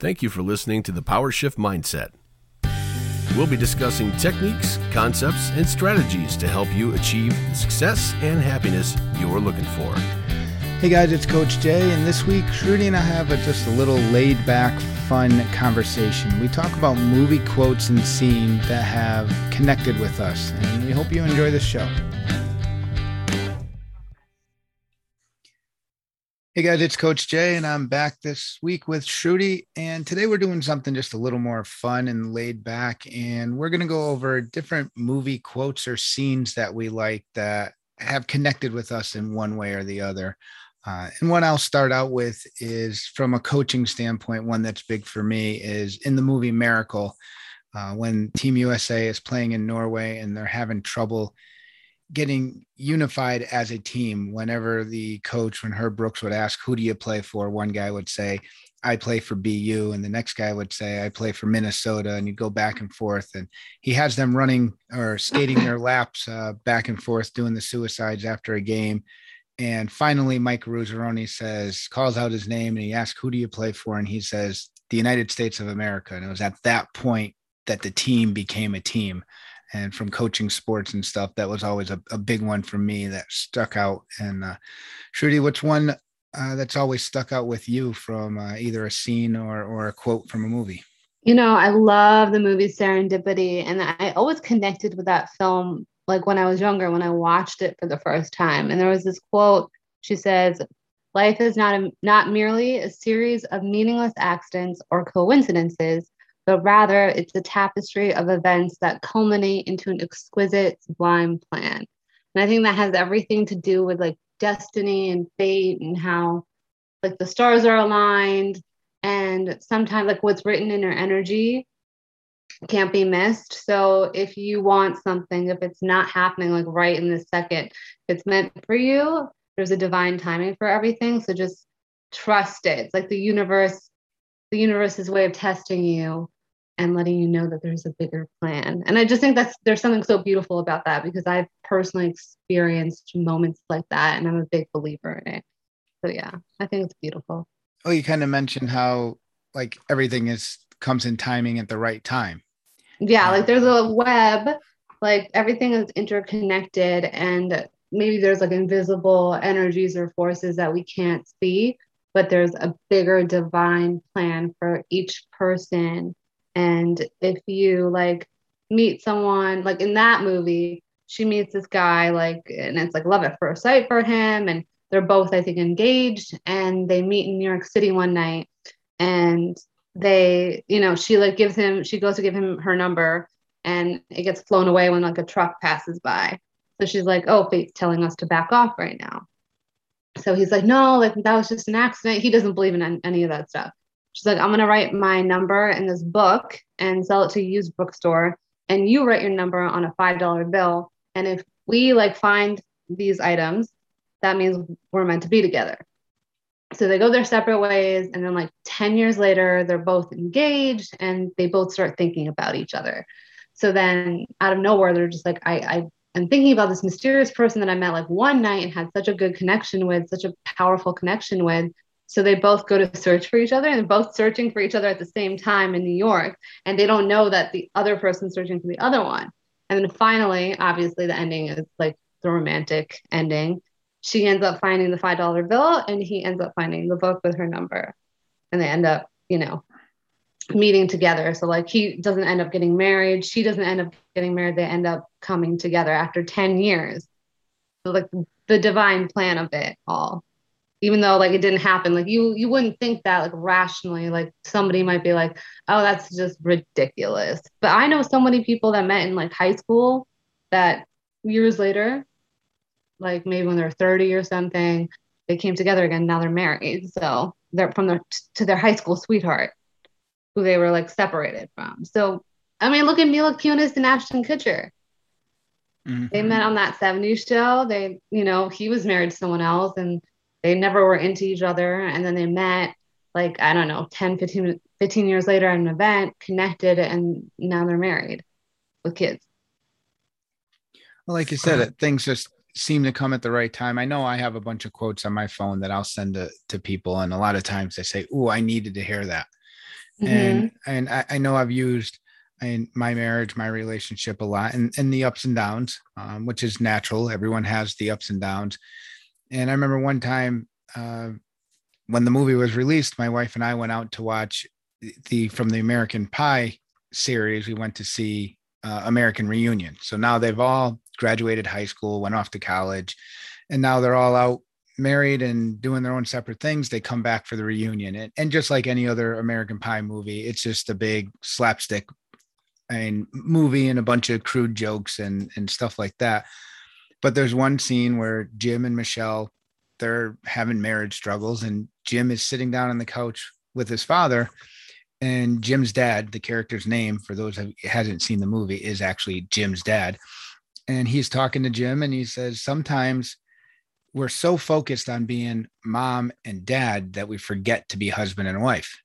Thank you for listening to the Power Shift Mindset. We'll be discussing techniques, concepts, and strategies to help you achieve the success and happiness you're looking for. Hey guys, it's Coach Jay, and this week, Shruti and I have a, just a little laid back, fun conversation. We talk about movie quotes and scenes that have connected with us, and we hope you enjoy the show. Hey guys, it's Coach Jay, and I'm back this week with Shruti. And today we're doing something just a little more fun and laid back. And we're going to go over different movie quotes or scenes that we like that have connected with us in one way or the other. Uh, and what I'll start out with is from a coaching standpoint, one that's big for me is in the movie Miracle, uh, when Team USA is playing in Norway and they're having trouble getting unified as a team. Whenever the coach when herb brooks would ask who do you play for? one guy would say i play for bu and the next guy would say i play for minnesota and you go back and forth and he has them running or skating their laps uh, back and forth doing the suicides after a game. And finally mike Eruzione says calls out his name and he asks who do you play for? and he says the united states of america. And it was at that point that the team became a team and from coaching sports and stuff that was always a, a big one for me that stuck out. And uh Shruti, what's one uh, that's always stuck out with you from uh, either a scene or or a quote from a movie? You know i love the movie serendipity and i always connected with that film like when i was younger when i watched it for the first time. And there was this quote she says life is not a, not merely a series of meaningless accidents or coincidences but rather it's a tapestry of events that culminate into an exquisite, sublime plan. And I think that has everything to do with like destiny and fate and how like the stars are aligned and sometimes like what's written in your energy can't be missed. So if you want something, if it's not happening like right in this second, it's meant for you, there's a divine timing for everything. So just trust it. It's like the universe, the universe's way of testing you and letting you know that there's a bigger plan. And I just think that's there's something so beautiful about that because I've personally experienced moments like that and I'm a big believer in it. So yeah, I think it's beautiful. Oh, you kind of mentioned how like everything is comes in timing at the right time. Yeah, like there's a um, web, like everything is interconnected and maybe there's like invisible energies or forces that we can't see, but there's a bigger divine plan for each person and if you like meet someone like in that movie, she meets this guy like and it's like love at first sight for him and they're both I think engaged and they meet in New York City one night and they you know she like gives him she goes to give him her number and it gets flown away when like a truck passes by. So she's like, "Oh, fate's telling us to back off right now." So he's like, "No, like that was just an accident." He doesn't believe in any of that stuff. She's like, I'm going to write my number in this book and sell it to a used bookstore. And you write your number on a $5 bill. And if we like find these items, that means we're meant to be together. So they go their separate ways. And then, like 10 years later, they're both engaged and they both start thinking about each other. So then, out of nowhere, they're just like, I, I am thinking about this mysterious person that I met like one night and had such a good connection with, such a powerful connection with. So they both go to search for each other and they're both searching for each other at the same time in New York. And they don't know that the other person's searching for the other one. And then finally, obviously, the ending is like the romantic ending. She ends up finding the $5 bill and he ends up finding the book with her number. And they end up, you know, meeting together. So, like, he doesn't end up getting married. She doesn't end up getting married. They end up coming together after 10 years. So, like, the divine plan of it all even though like it didn't happen like you you wouldn't think that like rationally like somebody might be like oh that's just ridiculous. But i know so many people that met in like high school that years later like maybe when they're 30 or something they came together again now they're married so they're from their to their high school sweetheart who they were like separated from. So i mean look at mila kunis and ashton kutcher. Mm-hmm. they met on that 70s show. They you know he was married to someone else and they never were into each other and then they met like i don't know 10 15, 15 years later at an event connected and now they're married with kids well like you said it things just seem to come at the right time i know i have a bunch of quotes on my phone that i'll send to, to people and a lot of times they say oh i needed to hear that mm-hmm. and and I, I, know I've used in my marriage, my relationship a lot, and and the ups and downs, um, which is natural. Everyone has the ups and downs. And I remember one time uh, when the movie was released, my wife and I went out to watch the from the American Pie series. We went to see uh, American Reunion. So now they've all graduated high school, went off to college, and now they're all out married and doing their own separate things. They come back for the reunion, and, and just like any other American Pie movie, it's just a big slapstick I and movie and a bunch of crude jokes and and stuff like that. But there's one scene where Jim and Michelle they're having marriage struggles, and Jim is sitting down on the couch with his father, and Jim's dad, the character's name for those who hasn't seen the movie, is actually Jim's dad. And he's talking to Jim and he says, Sometimes we're so focused on being mom and dad that we forget to be husband and wife.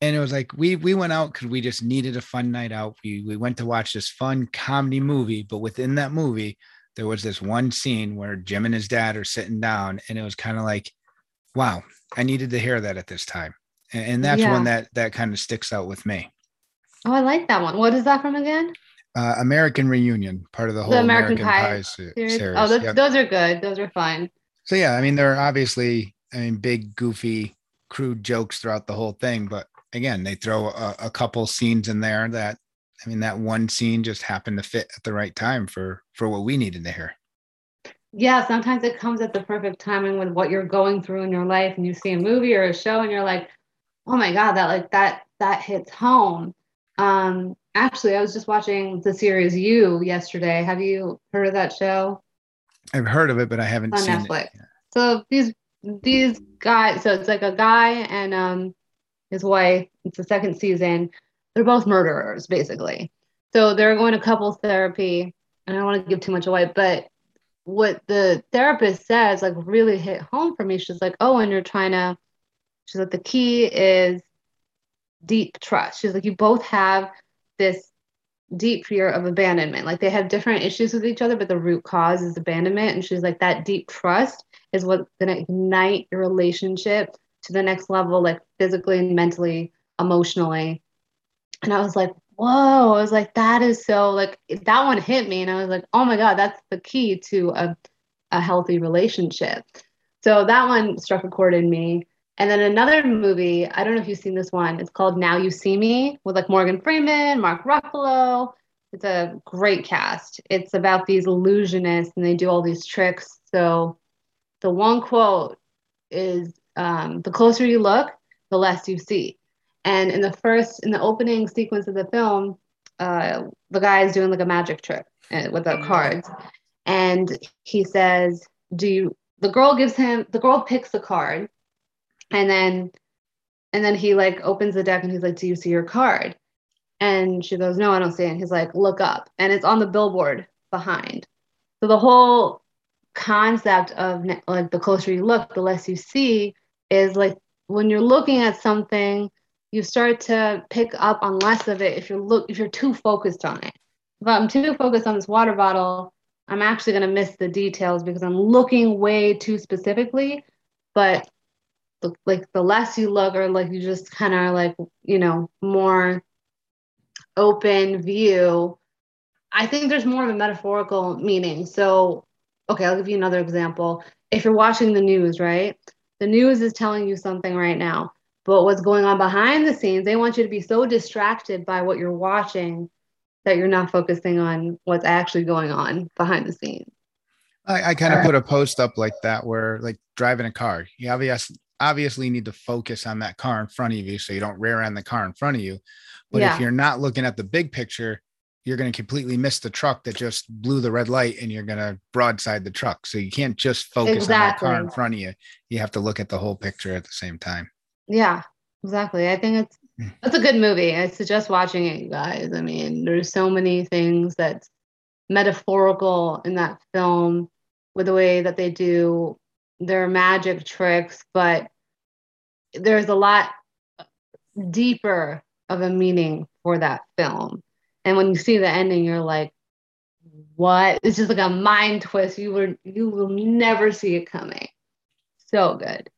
And it was like we we went out because we just needed a fun night out. We we went to watch this fun comedy movie, but within that movie, there was this one scene where Jim and his dad are sitting down, and it was kind of like, wow, I needed to hear that at this time and that's yeah. one that that kind of sticks out with me. Oh, I like that one. What is that from again? Uh, American Reunion, part of the whole the American, American Pie, Pie series. series. Oh, those, yep. those are good. Those are fine. So yeah, I mean, there are obviously, I mean, big, goofy, crude jokes throughout the whole thing, but again, they throw a, a couple scenes in there that, I mean, that one scene just happened to fit at the right time for for what we needed to hear. Yeah, sometimes it comes at the perfect timing with what you're going through in your life, and you see a movie or a show, and you're like, oh my god that like that that hits home. Um actually i was just watching the series you yesterday. Have you heard of that show? I've heard of it but i haven't on seen netflix. it. so these these guys so it's like a guy and um his wife. It's the second season they're both murderers basically so they're going to couples therapy and i don't want to give too much away but what the therapist says like really hit home for me she's like oh and you're trying to She's like, the key is deep trust. She's like, you both have this deep fear of abandonment. Like they have different issues with each other, but the root cause is abandonment. And she's like, that deep trust is what's going to ignite your relationship to the next level, like physically and mentally, emotionally. And I was like, whoa, I was like, that is so like that one hit me. And I was like, oh my God, that's the key to a, a healthy relationship. So that one struck a chord in me. And then another movie, I don't know if you've seen this one. It's called Now You See Me with like Morgan Freeman, Mark Ruffalo. It's a great cast. It's about these illusionists and they do all these tricks. So the one quote is um, the closer you look, the less you see. And in the first, in the opening sequence of the film, uh, the guy is doing like a magic trick uh, with the mm. cards. And he says, Do you, the girl gives him, the girl picks the card and then and then he like opens the deck and he's like, Do you see your card? And she goes, No, I don't see it. And he's like, Look up. And it's on the billboard behind. So the whole concept of like the closer you look, the less you see is like when you're looking at something, you start to pick up on less of it if you're look if you're too focused on it. If I'm too focused on this water bottle, I'm actually gonna miss the details because I'm looking way too specifically. But the, like the less you look or like you just kind of like you know more open view i think there's more of a metaphorical meaning so okay i'll give you another example if you're watching the news right the news is telling you something right now but what's going on behind the scenes they want you to be so distracted by what you're watching that you're not focusing on what's actually going on behind the scenes I, I kind of put a post up like that where like driving a car you obviously obviously need to focus on that car in front of you so you don't rear end the car in front of you. But yeah. if you're not looking at the big picture, you're going to completely miss the truck that just blew the red light and you're going to broadside the truck. So you can't just focus exactly. on that car in front of you. You have to look at the whole picture at the same time. Yeah, exactly. I think it's hmm. that's a good movie. I suggest watching it, you guys. I mean, there's so many things that's metaphorical in that film with the way that they do their magic tricks, but there's a lot deeper of a meaning for that film. And when you see the ending, you're like, what? It's just like a mind twist. You were you will never see it coming. So good.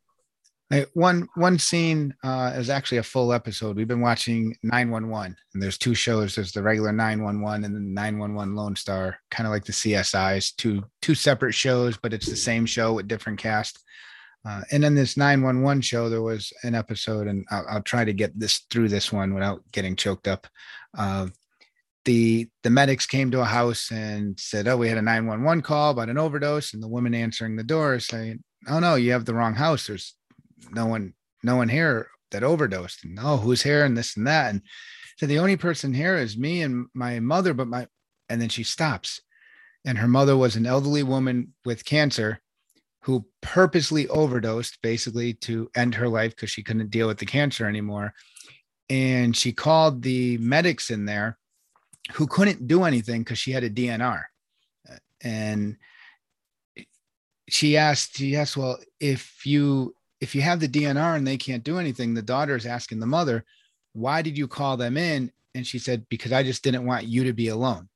One one scene uh, is actually a full episode. We've been watching 911, and there's two shows. There's the regular 911 and the 911 Lone Star, kind of like the CSIs. Two two separate shows, but it's the same show with different cast. Uh, and then this 911 show, there was an episode, and I'll, I'll, try to get this through this one without getting choked up. Uh, the the medics came to a house and said, "Oh, we had a 911 call about an overdose," and the woman answering the door is saying, "Oh no, you have the wrong house. There's no one, no one here that overdosed. And oh, who's here and this and that. And so the only person here is me and my mother, but my, and then she stops. And her mother was an elderly woman with cancer who purposely overdosed basically to end her life because she couldn't deal with the cancer anymore. And she called the medics in there who couldn't do anything because she had a DNR. And she asked, she asked, well, if you if you have the DNR and they can't do anything, the daughter is asking the mother, why did you call them in? And she said, because I just didn't want you to be alone.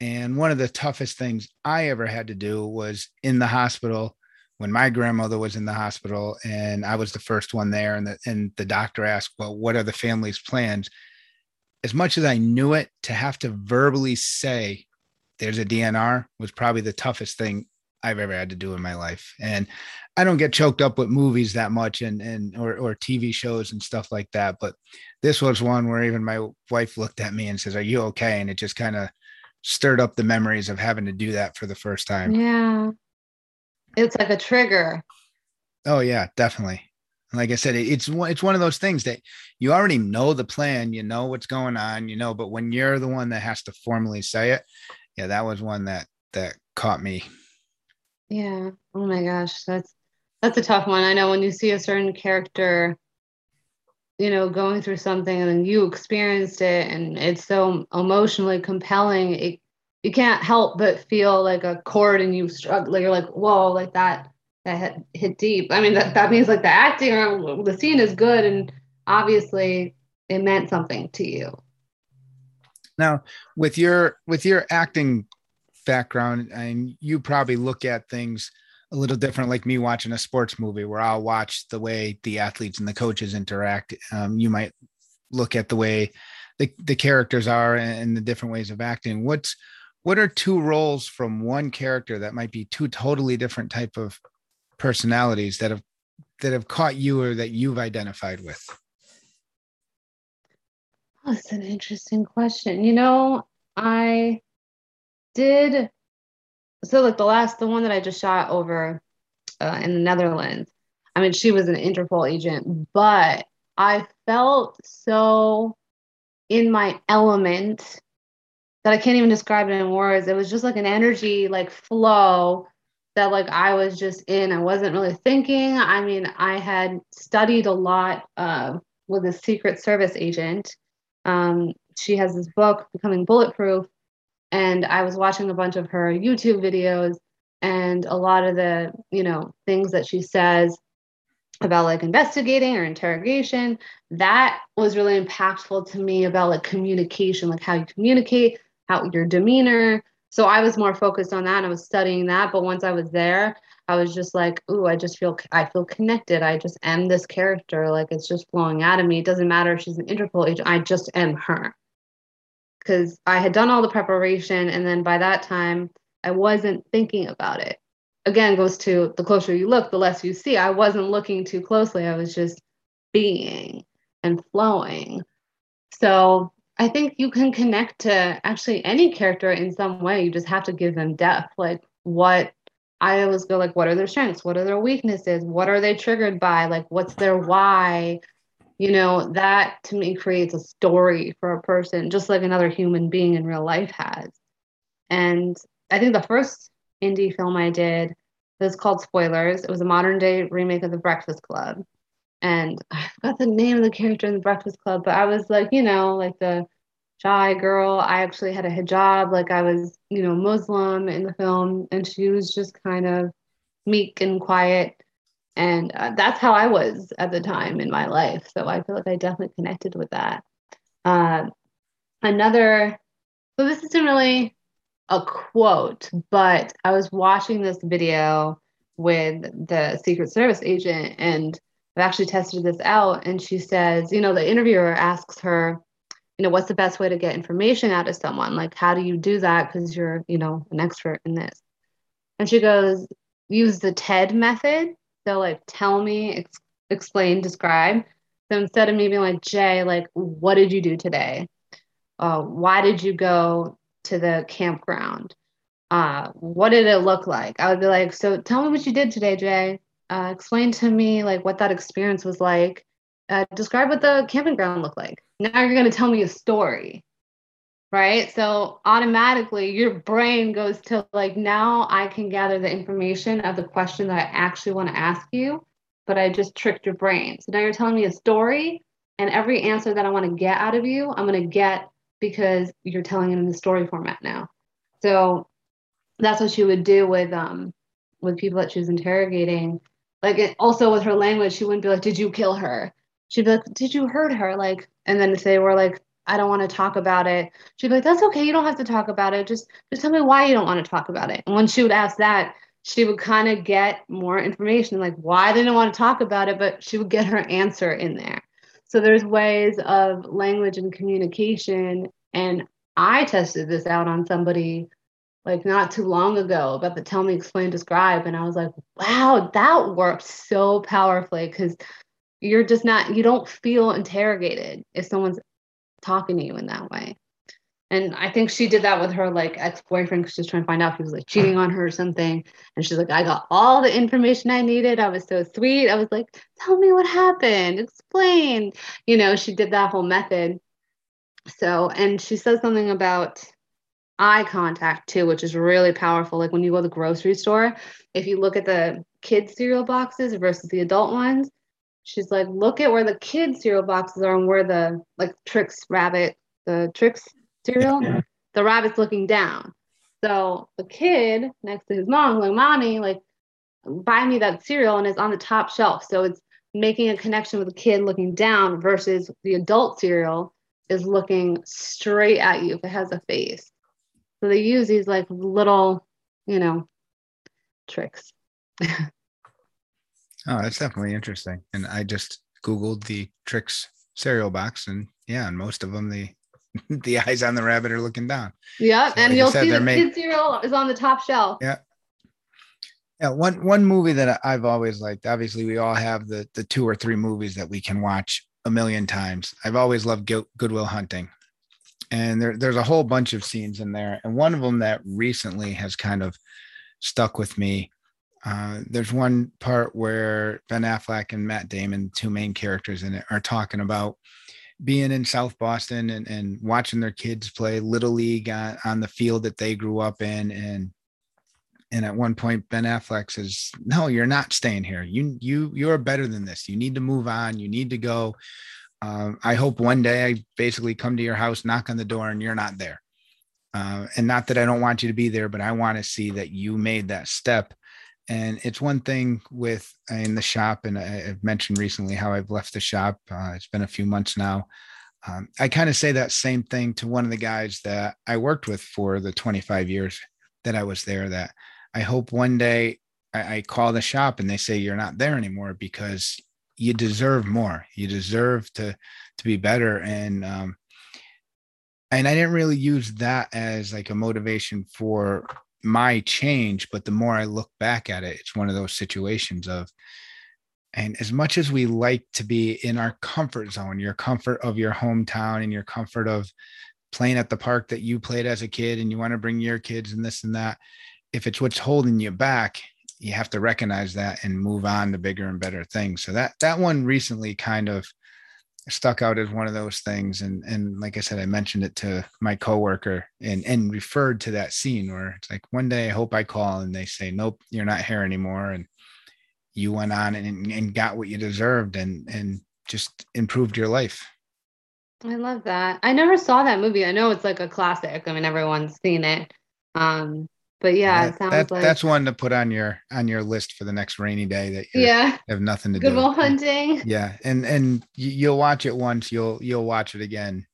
And one of the toughest things I ever had to do was in the hospital when my grandmother was in the hospital and I was the first one there. And the, and the doctor asked, well, what are the family's plans? As much as I knew it, to have to verbally say there's a DNR was probably the toughest thing I've ever had to do in my life. And I don't get choked up with movies that much and and or or TV shows and stuff like that. But this was one where even my wife looked at me and says, "Are you okay?" And it just kind of stirred up the memories of having to do that for the first time. Yeah, it's like a trigger. Oh yeah, definitely. Like I said, it's it's one of those things that you already know the plan, you know what's going on, you know. But when you're the one that has to formally say it, yeah, that was one that that caught me. Yeah. Oh my gosh, that's that's a tough one. I know when you see a certain character, you know, going through something and you experienced it and it's so emotionally compelling, it you can't help but feel like a chord and you struggle. You're like, whoa, like that that hit, hit deep. I mean, that, that means like the acting or the scene is good and obviously it meant something to you. Now, with your with your acting background, and you probably look at things a little different like me watching a sports movie where I'll watch the way the athletes and the coaches interact. Um, you might look at the way the, the characters are and the different ways of acting. What's what are two roles from one character that might be two totally different type of personalities that have that have caught you or that you've identified with? That's an interesting question. You know, I did so like the last the one that I just shot over uh, in the Netherlands. I mean, she was an Interpol agent, but I felt so in my element that I can't even describe it in words. It was just like an energy like flow that like I was just in. I wasn't really thinking. I mean, I had studied a lot uh, with a Secret Service agent. Um, she has this book, Becoming Bulletproof, and I was watching a bunch of her YouTube videos and a lot of the, you know, things that she says about like investigating or interrogation, that was really impactful to me about like communication, like how you communicate, how your demeanor. So I was more focused on that I was studying that. But once I was there, I was just like, ooh, I just feel I feel connected. I just am this character. Like it's just flowing out of me. It doesn't matter if she's an Interpol agent. I just am her because I had done all the preparation. And then by that time, I wasn't thinking about it. Again, goes to the closer you look, the less you see. I wasn't looking too closely. I was just being and flowing. So I think you can connect to actually any character in some way. You just have to give them depth. Like, what I always go, like, what are their strengths? What are their weaknesses? What are they triggered by? Like, what's their why? You know that to me creates a story for a person just like another human being in real life has. And i think the first indie film i did was called spoilers. It was a modern day remake of the breakfast club. And i forgot the name of the character in the breakfast club but i was like you know like the shy girl. I actually had a hijab like i was you know muslim in the film and she was just kind of meek and quiet and uh, that's how I was at the time in my life. So I feel like I definitely connected with that. Uh, another, so this isn't really a quote, but I was watching this video with the Secret Service agent, and I've actually tested this out. And she says, you know, the interviewer asks her, you know, what's the best way to get information out of someone? Like, how do you do that? Because you're, you know, an expert in this. And she goes, use the TED method. So, like, tell me, ex- explain, describe. So instead of me being like, Jay, like, what did you do today? Uh, why did you go to the campground? Uh, what did it look like? I would be like, so tell me what you did today, Jay. Uh, explain to me like what that experience was like. Uh, describe what the camping ground looked like. Now you're going to tell me a story, right? So automatically your brain goes to like, now I can gather the information of the question that I actually want to ask you, but I just tricked your brain. So now you're telling me a story, and every answer that I want to get out of you, I'm going to get because you're telling it in the story format now. So that's what she would do with um with people that she was interrogating like it, also with her language, she wouldn't be like, "Did you kill her?" She'd be like, "Did you hurt her?" Like, and then if they were like, "I don't want to talk about it," she'd be like, "That's okay. You don't have to talk about it. Just just tell me why you don't want to talk about it." And when she would ask that, she would kind of get more information, like why they didn't want to talk about it, but she would get her answer in there. So there's ways of language and communication, and I tested this out on somebody like not too long ago about the tell me, explain, describe. And I was like, wow, that worked so powerfully because you're just not, you don't feel interrogated if someone's talking to you in that way. And I think she did that with her like ex-boyfriend because she's trying to find out if he was like cheating on her or something. And she's like, I got all the information I needed. I was so sweet. I was like, tell me what happened. Explain. You know, she did that whole method. So, and she says something about eye contact too, which is really powerful. Like when you go to the grocery store, if you look at the kids cereal boxes versus the adult ones, she's like, look at where the kids cereal boxes are and where the like Trix rabbit, the Trix cereal, yeah. the rabbit's looking down. So the kid next to his mom, like, mommy, like, buy me that cereal, and it's on the top shelf. So it's making a connection with the kid looking down versus the adult cereal is looking straight at you if it has a face. So they use these like little, you know, tricks. oh, that's definitely interesting. And I just Googled the tricks cereal box and yeah, and most of them the the eyes on the rabbit are looking down. Yeah, so and like you'll said, see the made... kid cereal is on the top shelf. Yeah. Yeah, one one movie that I've always liked. Obviously, we all have the the two or three movies that we can watch a million times. I've always loved Good Will Hunting and there, there's a whole bunch of scenes in there and one of them that recently has kind of stuck with me uh, there's one part where ben affleck and matt damon two main characters in it are talking about being in south boston and, and watching their kids play little league on, on the field that they grew up in and and at one point ben affleck says no you're not staying here you you you're better than this you need to move on you need to go um, I hope one day I basically come to your house, knock on the door, and you're not there. Uh, and not that I don't want you to be there, but I want to see that you made that step. And it's one thing with uh, in the shop, and I, have mentioned recently how I've left the shop. Uh, it's been a few months now. Um, I kind of say that same thing to one of the guys that I worked with for the 25 years that I was there. That I hope one day I, I call the shop and they say you're not there anymore because you deserve more. You deserve to to be better. And um, and I didn't really use that as like a motivation for my change, but the more I look back at it, it's one of those situations of and as much as we like to be in our comfort zone, your comfort of your hometown and your comfort of playing at the park that you played as a kid and you want to bring your kids and this and that, if it's what's holding you back, you have to recognize that and move on to bigger and better things. So that that one recently kind of stuck out as one of those things. And and like I said, I mentioned it to my coworker and and referred to that scene where it's like one day I hope I call and they say, Nope, you're not here anymore. And you went on and, and got what you deserved and and just improved your life. I love that. I never saw that movie. I know it's like a classic. I mean, everyone's seen it. Um, but yeah, that, it sounds that, like that's one to put on your on your list for the next rainy day that you yeah have nothing to do. Good do. Hunting. Yeah, and and you'll watch it once. You'll you'll watch it again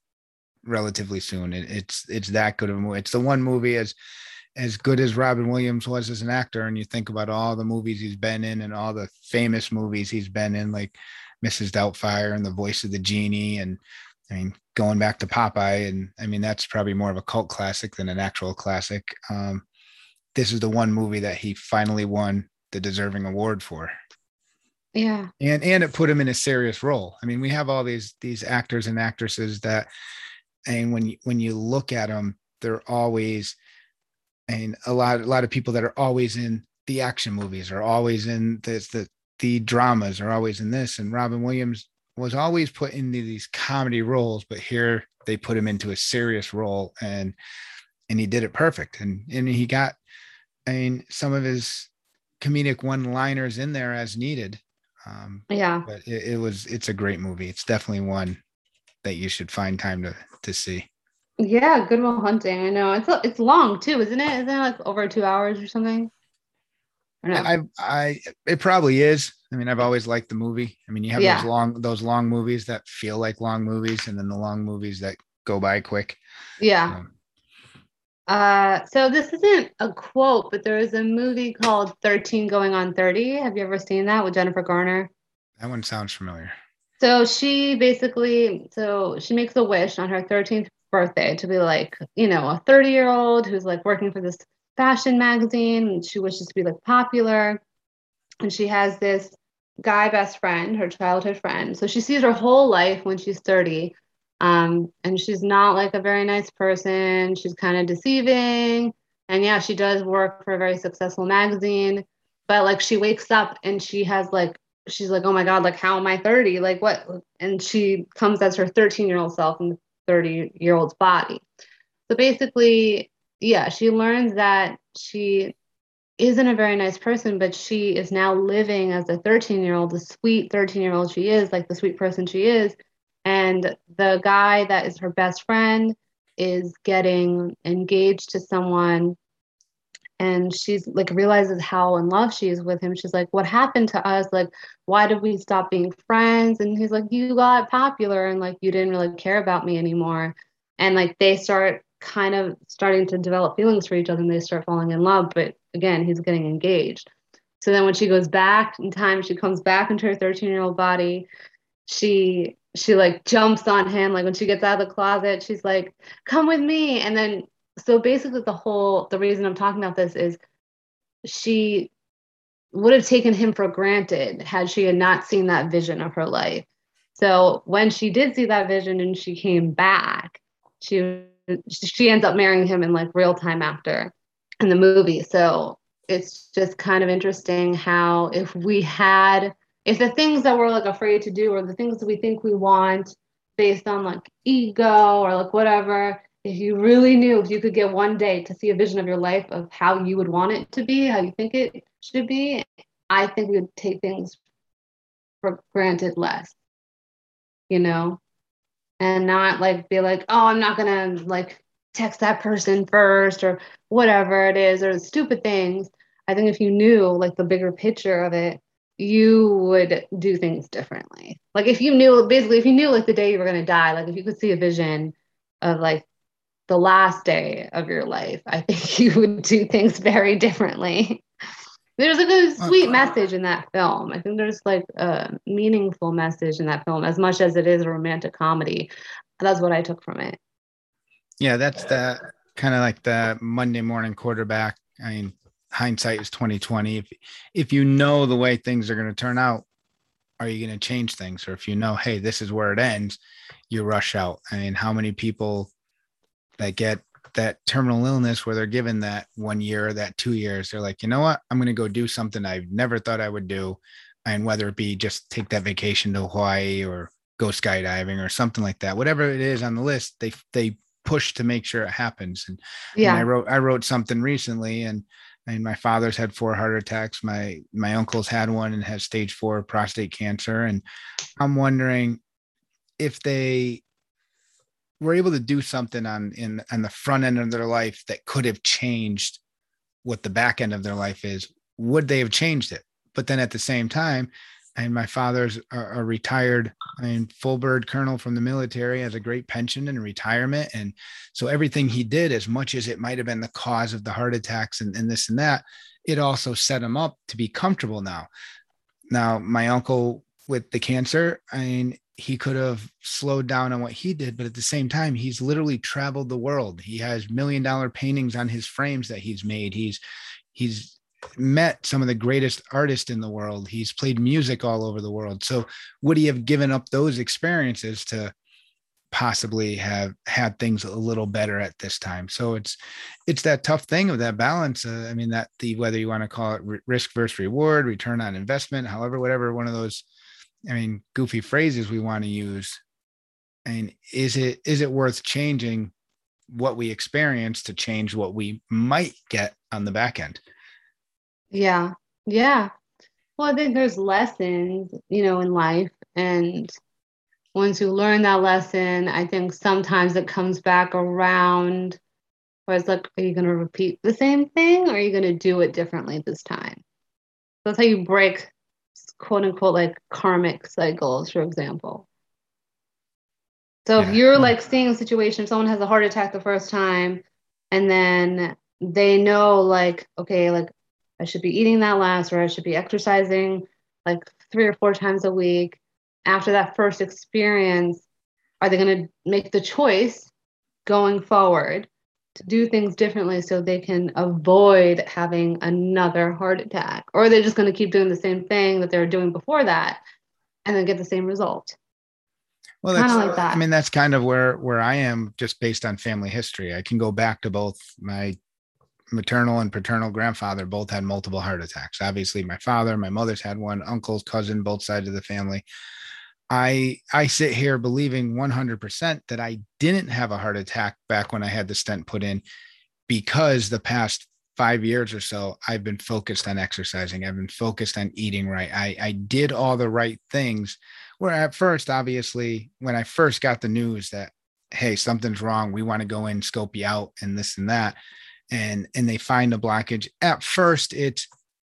relatively soon. It, it's it's that good of a movie. It's the one movie as as good as Robin Williams was as an actor, and you think about all the movies he's been in and all the famous movies he's been in, like Mrs. Doubtfire and The Voice of the Genie, and I mean, going back to Popeye, and I mean that's probably more of a cult classic than an actual classic. Um, this is the one movie that he finally won the deserving award for. Yeah. And and it put him in a serious role. I mean, we have all these these actors and actresses that and when you when you look at them, they're always and a lot a lot of people that are always in the action movies are always in this the the dramas are always in this and Robin Williams was always put into these comedy roles but here they put him into a serious role and and he did it perfect and and he got I mean some of his comedic one liners in there as needed um, yeah. But it, it, was it's a great movie. It's definitely one that you should find time to to see. Yeah, Good Will Hunting. I know it's it's long too, isn't it? Isn't it like over two hours or something? Or no? I I it probably is. I mean, I've always liked the movie. I mean, you have yeah. those long those long movies that feel like long movies, and then the long movies that go by quick. Yeah. Um, uh, so this isn't a quote, but there is a movie called 13 Going on 30. Have you ever seen that with Jennifer Garner? That one sounds familiar. So she basically, so she makes a wish on her 13th birthday to be like, you know, a 30 year old who's like working for this fashion magazine. And she wishes to be like popular. And she has this guy best friend, her childhood friend. So she sees her whole life when she's 30 um, and she's not like a very nice person. She's kind of deceiving. And yeah, she does work for a very successful magazine. But like she wakes up and she has like, she's like, oh my God, like, how am I 30? Like, what? And she comes as her 13 year old self in the 30 year old's body. So basically, yeah, she learns that she isn't a very nice person, but she is now living as a 13 year old, the sweet 13 year old she is, like the sweet person she is and the guy that is her best friend is getting engaged to someone. And she's like realizes how in love she is with him. She's like what happened to us? Like why did we stop being friends? And he's like you got popular and like you didn't really care about me anymore. And like they start kind of starting to develop feelings for each other and they start falling in love. But again he's getting engaged. So then when she goes back in time she comes back into her 13 year old body. She she like jumps on him like when she gets out of the closet she's like come with me. And then so basically the whole the reason i'm talking about this is she would have taken him for granted had she had not seen that vision of her life. So when she did see that vision and she came back she she ends up marrying him in like real time after in the movie. So it's just kind of interesting how if we had if the things that we're like afraid to do or the things that we think we want based on like ego or like whatever if you really knew if you could get one day to see a vision of your life of how you would want it to be how you think it should be i think we would take things for granted less you know? And not like be like oh i'm not gonna like text that person first or whatever it is or stupid things. I think if you knew like the bigger picture of it you would do things differently. Like if you knew basically if you knew like the day you were going to die, like if you could see a vision of like the last day of your life, I think you would do things very differently. There's like a sweet message in that film. I think there's like a meaningful message in that film as much as it is a romantic comedy. That's what I took from it. Yeah, that's the kind of like the Monday morning quarterback. I mean, hindsight is 2020 if if you know the way things are going to turn out are you going to change things? Or if you know hey this is where it ends you rush out. I mean how many people that get that terminal illness where they're given that one year or that two years they're like you know what? I'm going to go do something i never thought i would do. And whether it be just take that vacation to hawaii or go skydiving or something like that whatever it is on the list they they push to make sure it happens. And yeah and i wrote i wrote something recently and I mean, my father's had four heart attacks. My my uncle's had one and has stage four prostate cancer. And I'm wondering if they were able to do something on in on the front end of their life that could have changed what the back end of their life is, would they have changed it? But then at the same time, and my father's a, a retired I mean, full bird colonel from the military, has a great pension and retirement. And so everything he did, as much as it might have been the cause of the heart attacks and, and this and that, it also set him up to be comfortable now. Now, my uncle with the cancer, I mean, he could have slowed down on what he did, but at the same time, he's literally traveled the world. He has million dollar paintings on his frames that he's made. He's he's met some of the greatest artists in the world. He's played music all over the world. So would he have given up those experiences to possibly have had things a little better at this time? So it's it's that tough thing of that balance. Uh, I mean that the whether you want to call it risk versus reward, return on investment, however, whatever one of those, I mean, goofy phrases we want to use. And is it is it worth changing what we experience to change what we might get on the back end? Yeah. Yeah. Well, I think there's lessons, you know, in life. And once you learn that lesson, I think sometimes it comes back around where it's like, are you going to repeat the same thing or are you going to do it differently this time? That's how you break quote unquote like karmic cycles, for example. So yeah. if you're like seeing a situation, someone has a heart attack the first time and then they know like, okay, like I should be eating that less or I should be exercising like three or four times a week. After that first experience, are they going to make the choice going forward to do things differently so they can avoid having another heart attack? Or are they just going to keep doing the same thing that they were doing before that and then get the same result? Well, that's like that. I mean, that's kind of where where I am, just based on family history. I can go back to both my maternal and paternal grandfather both had multiple heart attacks. Obviously, my father, my mother's had one, uncles, cousin, both sides of the family. I I sit here believing 100% that I didn't have a heart attack back when I had the stent put in because the past 5 years or so I've been focused on exercising. I've been focused on eating right. I I did all the right things where at first obviously when I first got the news that hey, something's wrong, we want to go in scope you out and this and that and and they find a blockage. At first it's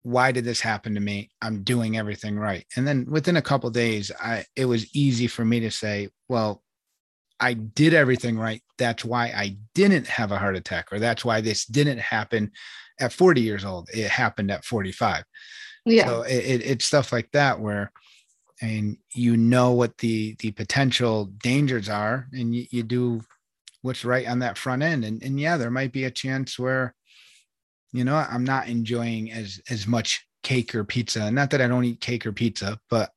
why did this happen to me? I'm doing everything right. And then within a couple days i it was easy for me to say well i did everything right. That's why i didn't have a heart attack or that's why this didn't happen at 40 years old. It happened at 45 yeah. So it, it, it's stuff like that where and you know what the the potential dangers are and you, you do what's right on that front end. And, and yeah, there might be a chance where, you know, I'm not enjoying as as much cake or pizza. Not that I don't eat cake or pizza, but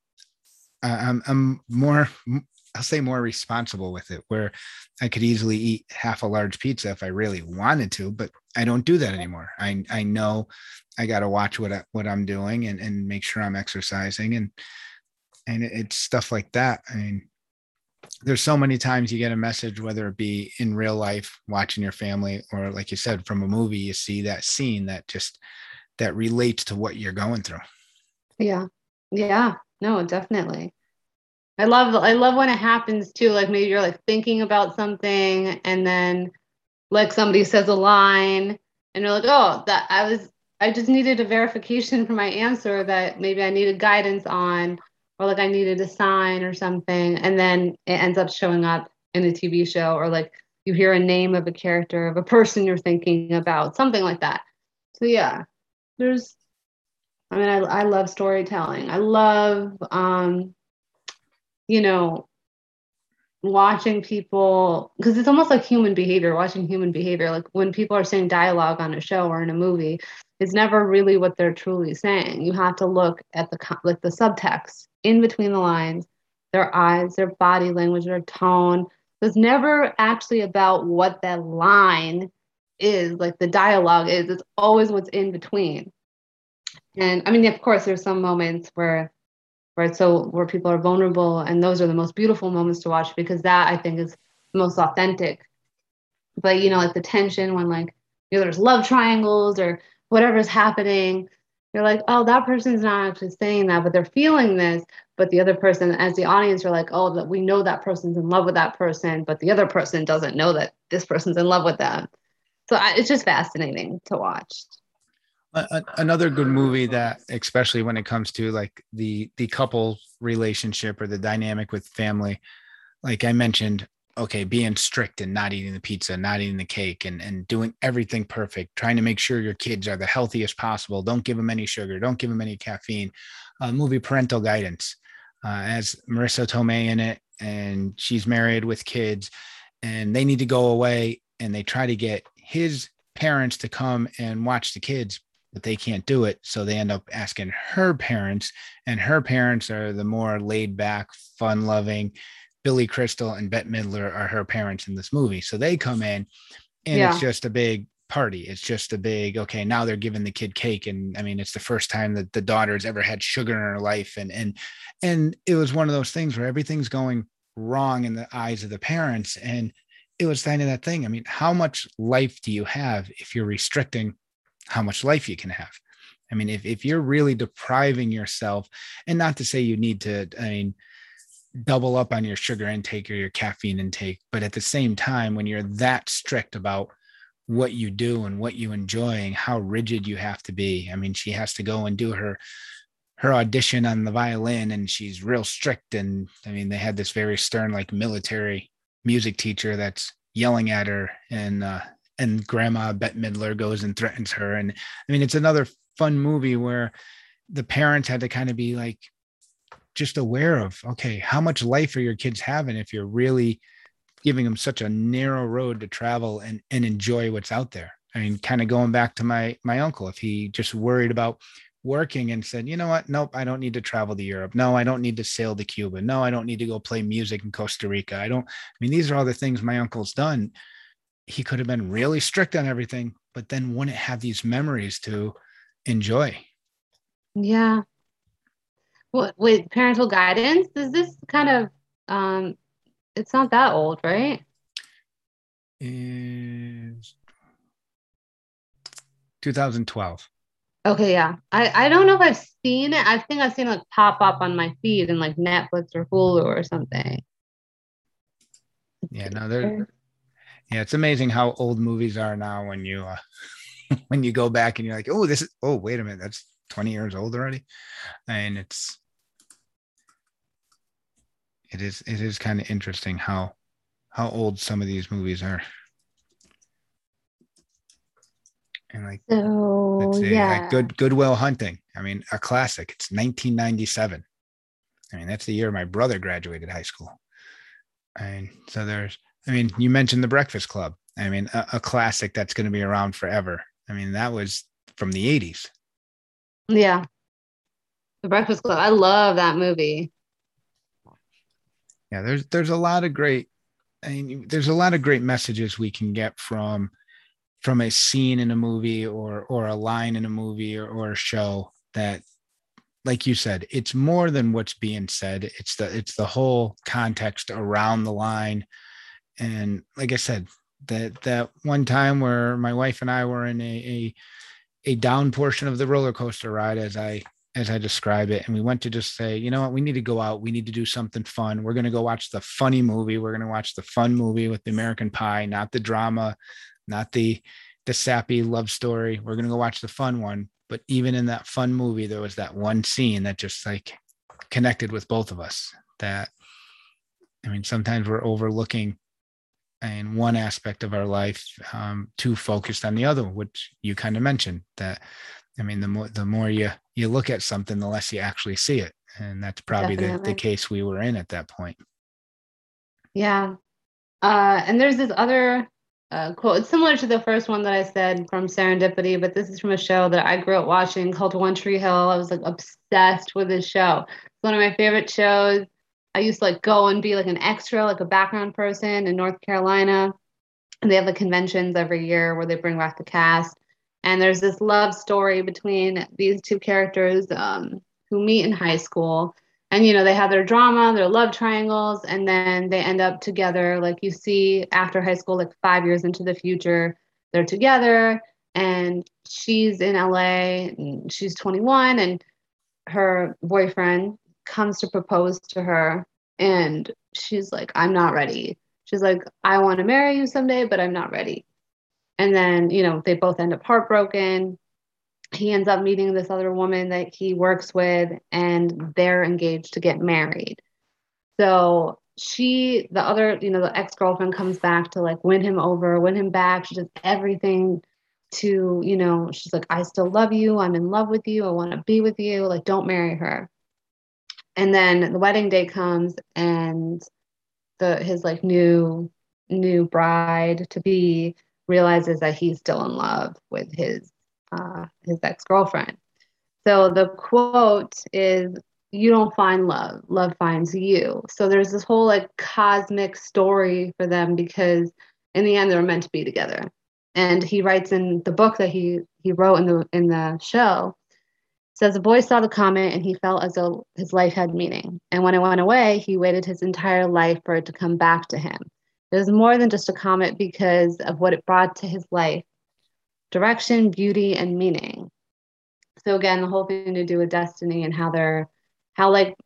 I'm I'm more I'll say more responsible with it where I could easily eat half a large pizza if I really wanted to, but I don't do that anymore. I I know I got to watch what I, what I'm doing and and make sure I'm exercising and and it's stuff like that. I mean, there's so many times you get a message, whether it be in real life, watching your family, or like you said, from a movie, you see that scene that just that relates to what you're going through. Yeah. Yeah. No, definitely. I love I love when it happens too. Like maybe you're like thinking about something and then like somebody says a line and you're like, oh, that I was I just needed a verification for my answer that maybe I needed guidance on or like I needed a sign or something, and then it ends up showing up in a TV show, or like you hear a name of a character of a person you're thinking about, something like that. So yeah, there's. I mean, I I love storytelling. I love, um, you know, watching people because it's almost like human behavior watching human behavior. Like when people are saying dialogue on a show or in a movie it's never really what they're truly saying. You have to look at the like the subtext in between the lines their eyes their body language their tone. It's never actually about what that line is like the dialogue is. It's always what's in between. And i mean of course there's some moments where right? So where people are vulnerable, and those are the most beautiful moments to watch because that I think is most authentic. But you know, like the tension when like you know there's love triangles or whatever's happening, you're like, oh, that person's not actually saying that, but they're feeling this. But the other person, as the audience, you're like, oh, that we know that person's in love with that person, but the other person doesn't know that this person's in love with them. So I, it's just fascinating to watch. Another good movie that especially when it comes to like the the couple relationship or the dynamic with family like i mentioned okay being strict and not eating the pizza not eating the cake and and doing everything perfect trying to make sure your kids are the healthiest possible don't give them any sugar don't give them any caffeine uh, movie parental guidance uh, as marisa tomei in it and she's married with kids and they need to go away and they try to get his parents to come and watch the kids but they can't do it. So they end up asking her parents, and her parents are the more laid back, fun loving. Billy Crystal and Bette Midler are her parents in this movie. So they come in, and yeah. it's just a big party. It's just a big, okay, now they're giving the kid cake. And I mean, it's the first time that the daughter's ever had sugar in her life. And and and it was one of those things where everything's going wrong in the eyes of the parents. And it was kind of that thing. I mean, how much life do you have if you're restricting how much life you can have. I mean, if, if you're really depriving yourself, and not to say you need to, I mean, double up on your sugar intake or your caffeine intake, but at the same time, when you're that strict about what you do and what you enjoy and how rigid you have to be. I mean, she has to go and do her her audition on the violin and she's real strict and I mean they had this very stern like military music teacher that's yelling at her and uh, and grandma Bette Midler goes and threatens her. And I mean, it's another fun movie where the parents had to kind of be like just aware of, okay, how much life are your kids having if you're really giving them such a narrow road to travel and, and enjoy what's out there. I mean, kind of going back to my my uncle, if he just worried about working and said, you know what? Nope, I don't need to travel to Europe. No, I don't need to sail to Cuba. No, I don't need to go play music in Costa Rica. I don't, I mean, these are all the things my uncle's done he could have been really strict on everything, but then wouldn't have these memories to enjoy. Yeah. What with parental guidance? Is this kind of um it's not that old, right? Is 2012. Okay, yeah. I, I don't know if I've seen it. I think I've seen it like pop up on my feed in like Netflix or Hulu or something. Yeah, no, there yeah, it's amazing how old movies are now when you uh, when you go back and you're like, oh, this is oh, wait a minute, that's 20 years old already. And it's it is it is kind of interesting how how old some of these movies are. And like so, let's see, yeah. like good Goodwill Hunting. I mean, a classic. It's 1997. I mean, that's the year my brother graduated high school. And so there's I mean, you mentioned the Breakfast Club. I mean, a, a classic that's going to be around forever. I mean, that was from the 80s. Yeah. The Breakfast Club. I love that movie. Yeah, there's there's a lot of great I mean, there's a lot of great messages we can get from from a scene in a movie or or a line in a movie or, or a show that like you said it's more than what's being said it's the it's the whole context around the line and like I said, that that one time where my wife and I were in a, a a down portion of the roller coaster ride, as I as I describe it, and we went to just say, you know what, we need to go out. We need to do something fun. We're going to go watch the funny movie. We're going to watch the fun movie with the American Pie, not the drama, not the the sappy love story. We're going to go watch the fun one. But even in that fun movie, there was that one scene that just like connected with both of us. That I mean, sometimes we're overlooking in one aspect of our life um, too focused on the other which you kind of mentioned that i mean the more the more you you look at something the less you actually see it. And that's probably the, the case we were in at that point. Yeah. Uh, and there's this other uh, quote it's similar to the first one that i said from serendipity but this is from a show that i grew up watching called one tree hill. I was like obsessed with this show. It's one of my favorite shows I used to like go and be like an extra, like a background person in North Carolina. And they have the conventions every year where they bring back the cast. And there's this love story between these two characters um, who meet in high school. And, you know, they have their drama, their love triangles, and then they end up together. Like you see after high school, like five years into the future, they're together. And she's in LA, and she's 21, and her boyfriend comes to propose to her and she's like i'm not ready she's like i want to marry you someday but i'm not ready and then you know they both end up heartbroken he ends up meeting this other woman that he works with, and they're engaged to get married. So she, the other, you know, the ex girlfriend comes back to like win him over, win him back. She does everything to, you know, she's like, I still love you. I'm in love with you. I want to be with you. Like, don't marry her. And then the wedding day comes and the his like new new bride to be realizes that he's still in love with his uh, his ex girlfriend. So the quote is, "You don't find love; love finds you." So there's this whole like cosmic story for them because in the end they're meant to be together. And he writes in the book that he he wrote in the in the show says the boy saw the comet and he felt as though his life had meaning. And when it went away, he waited his entire life for it to come back to him. It was more than just a comet because of what it brought to his life direction, beauty, and meaning. So again, the whole thing to do with destiny and how they're how like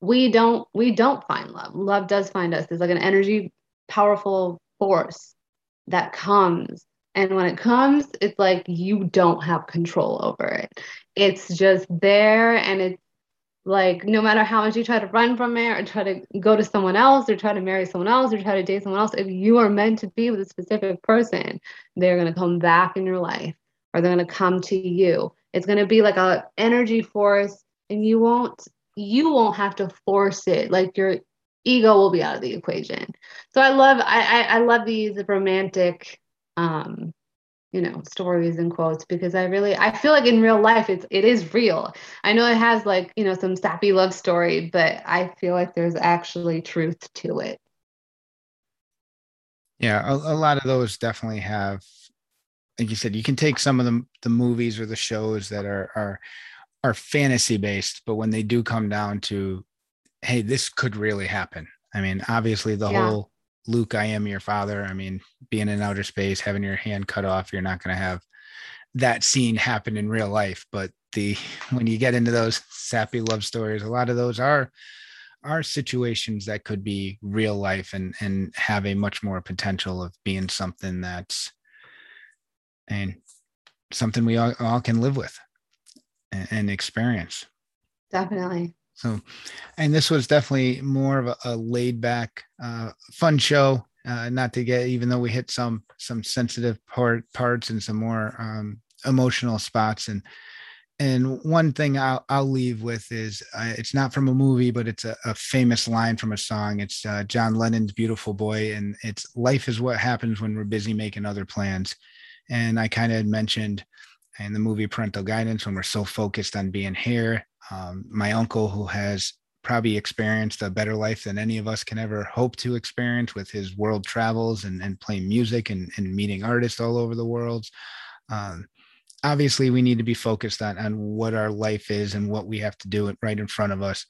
we don't we don't find love. Love does find us. There's like an energy, powerful force that comes. And when it comes, it's like you don't have control over it. It's just there and it's like no matter how much you try to run from it or try to go to someone else or try to marry someone else or try to date someone else if you are meant to be with a specific person they're going to come back in your life or they're going to come to you. It's going to be like a energy force and you won't you won't have to force it. Like your ego will be out of the equation. So i love i i, I love these romantic um you know stories and quotes because i really i feel like in real life it's it is real. I know it has like you know some sappy love story but i feel like there's actually truth to it. Yeah a, a lot of those definitely have like you said you can take some of the the movies or the shows that are are are fantasy based but when they do come down to hey this could really happen. I mean obviously the yeah. whole Luke, I am your father. I mean, being in outer space, having your hand cut off, you're not going to have that scene happen in real life. But the when you get into those sappy love stories, a lot of those are are situations that could be real life and and have a much more potential of being something that's and something we all, all can live with and, and experience. Definitely. So, and this was definitely more of a, a laid back, uh, fun show. Uh, not to get, even though we hit some some sensitive part parts and some more um, emotional spots, and and one thing I'll, I'll leave with is uh, it's not from a movie, but it's a, a famous line from a song. It's uh, John Lennon's "Beautiful Boy," and it's "Life is what happens when we're busy making other plans." And I kind of mentioned in the movie Parental Guidance when we're so focused on being here um, my uncle, who has probably experienced a better life than any of us can ever hope to experience with his world travels and, and playing music and, and meeting artists all over the world. Um, obviously, we need to be focused on, on what our life is and what we have to do right in front of us.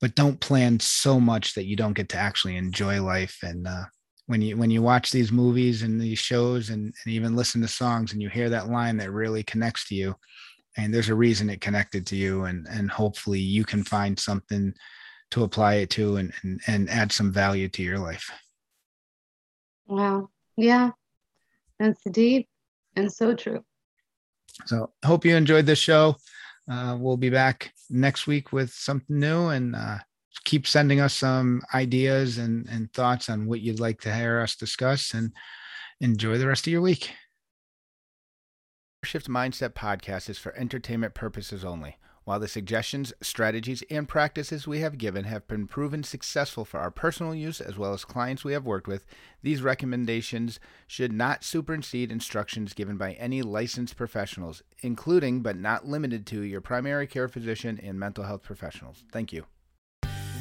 But don't plan so much that you don't get to actually enjoy life. And uh, when you when you watch these movies and these shows and, and even listen to songs and you hear that line that really connects to you, and there's a reason it connected to you and and hopefully you can find something to apply it to and and, and add some value to your life. Wow. Yeah. That's deep and so true. So hope you enjoyed this show. Uh, we'll be back next week with something new and uh, keep sending us some ideas and, and thoughts on what you'd like to hear us discuss and enjoy the rest of your week Shift Mindset podcast is for entertainment purposes only. While the suggestions, strategies, and practices we have given have been proven successful for our personal use as well as clients we have worked with, these recommendations should not supersede instructions given by any licensed professionals, including but not limited to your primary care physician and mental health professionals. Thank you.